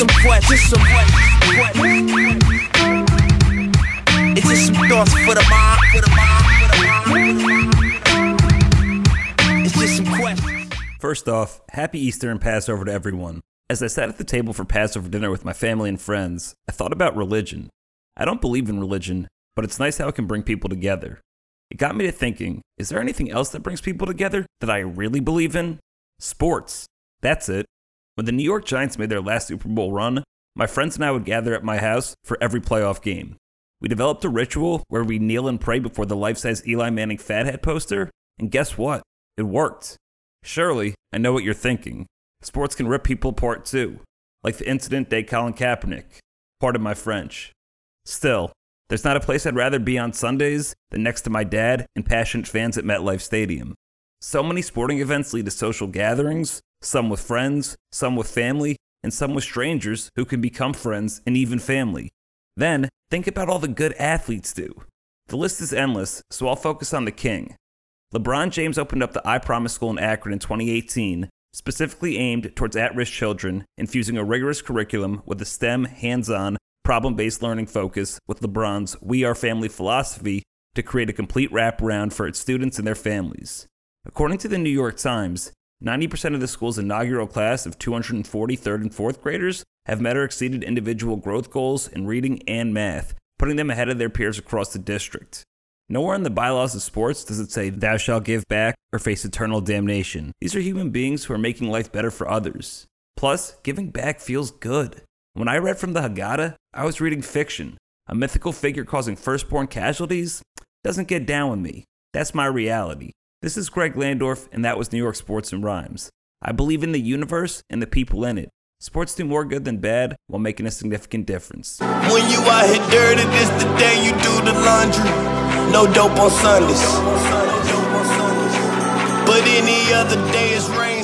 some questions, some. It's just some thoughts for the mind, for the mind, just. First off, happy Easter and Passover to everyone. As I sat at the table for Passover dinner with my family and friends, I thought about religion. I don't believe in religion, but it's nice how it can bring people together. It got me to thinking is there anything else that brings people together that I really believe in? Sports. That's it. When the New York Giants made their last Super Bowl run, my friends and I would gather at my house for every playoff game. We developed a ritual where we kneel and pray before the life size Eli Manning Fathead poster, and guess what? It worked. Surely, I know what you're thinking. Sports can rip people apart too, like the incident day Colin Kaepernick. Pardon my French. Still, there's not a place I'd rather be on Sundays than next to my dad and passionate fans at MetLife Stadium. So many sporting events lead to social gatherings, some with friends, some with family, and some with strangers who can become friends and even family. Then, think about all the good athletes do. The list is endless, so I'll focus on the king. LeBron James opened up the I Promise School in Akron in 2018, specifically aimed towards at risk children, infusing a rigorous curriculum with a STEM, hands on, problem based learning focus with LeBron's We Are Family philosophy to create a complete wraparound for its students and their families. According to the New York Times, 90% of the school's inaugural class of 240 third and fourth graders have met or exceeded individual growth goals in reading and math, putting them ahead of their peers across the district. Nowhere in the bylaws of sports does it say, Thou shalt give back or face eternal damnation. These are human beings who are making life better for others. Plus, giving back feels good. When I read from the Haggadah, I was reading fiction. A mythical figure causing firstborn casualties doesn't get down with me. That's my reality. This is Greg Landorf, and that was New York Sports and Rhymes. I believe in the universe and the people in it. Sports do more good than bad while making a significant difference. When you out here dirty, this the day you do the laundry. No dope on Sundays. But any other day it's rain